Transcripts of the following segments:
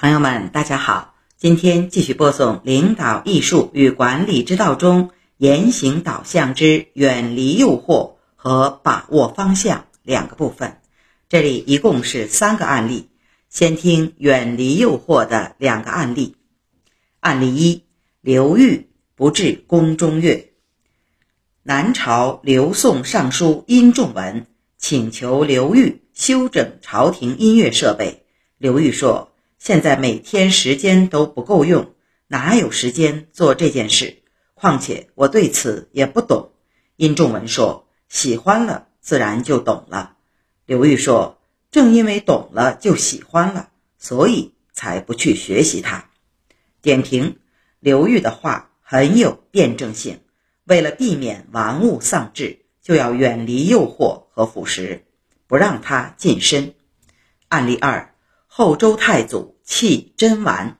朋友们，大家好，今天继续播送领导艺术与管理之道中言行导向之远离诱惑和把握方向两个部分。这里一共是三个案例，先听远离诱惑的两个案例。案例一：刘裕不至宫中乐。南朝刘宋尚书殷仲文请求刘裕修整朝廷音乐设备，刘裕说。现在每天时间都不够用，哪有时间做这件事？况且我对此也不懂。殷仲文说：“喜欢了，自然就懂了。”刘裕说：“正因为懂了，就喜欢了，所以才不去学习它。”点评：刘裕的话很有辩证性。为了避免玩物丧志，就要远离诱惑和腐蚀，不让它近身。案例二。后周太祖弃真丸。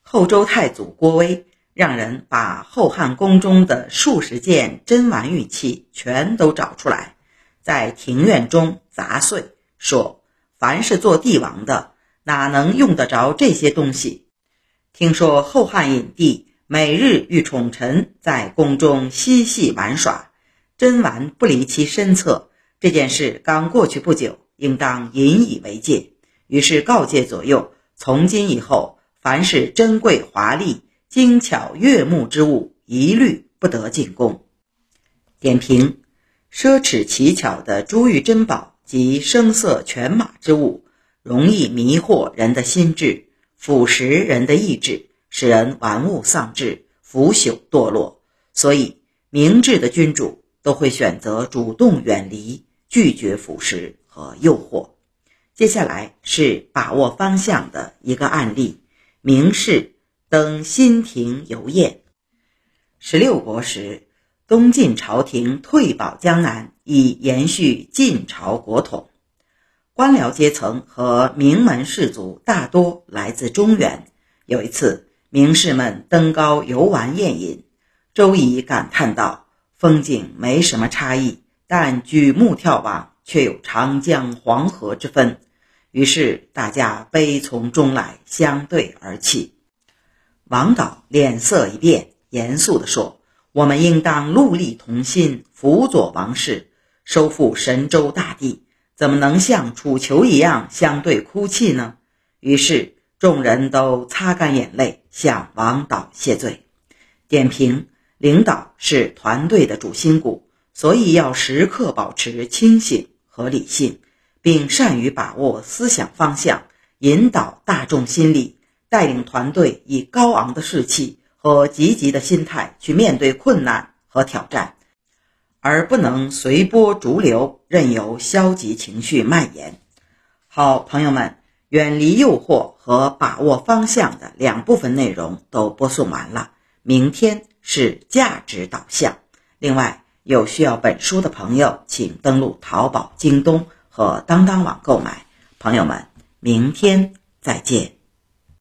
后周太祖郭威让人把后汉宫中的数十件真丸玉器全都找出来，在庭院中砸碎，说：“凡是做帝王的，哪能用得着这些东西？”听说后汉隐帝每日与宠臣在宫中嬉戏玩耍，真丸不离其身侧，这件事刚过去不久，应当引以为戒。于是告诫左右：从今以后，凡是珍贵华丽、精巧悦目之物，一律不得进宫。点评：奢侈奇巧的珠玉珍宝及声色犬马之物，容易迷惑人的心智，腐蚀人的意志，使人玩物丧志、腐朽堕落。所以，明智的君主都会选择主动远离，拒绝腐蚀和诱惑。接下来是把握方向的一个案例：明氏登新亭游宴。十六国时，东晋朝廷退保江南，以延续晋朝国统。官僚阶层和名门士族大多来自中原。有一次，名士们登高游玩宴饮，周仪感叹道：“风景没什么差异，但举目眺望，却有长江黄河之分。”于是大家悲从中来，相对而泣。王导脸色一变，严肃地说：“我们应当戮力同心，辅佐王室，收复神州大地，怎么能像楚囚一样相对哭泣呢？”于是众人都擦干眼泪，向王导谢罪。点评：领导是团队的主心骨，所以要时刻保持清醒和理性。并善于把握思想方向，引导大众心理，带领团队以高昂的士气和积极的心态去面对困难和挑战，而不能随波逐流，任由消极情绪蔓延。好，朋友们，远离诱惑和把握方向的两部分内容都播送完了。明天是价值导向。另外，有需要本书的朋友，请登录淘宝、京东。和当当网购买，朋友们，明天再见。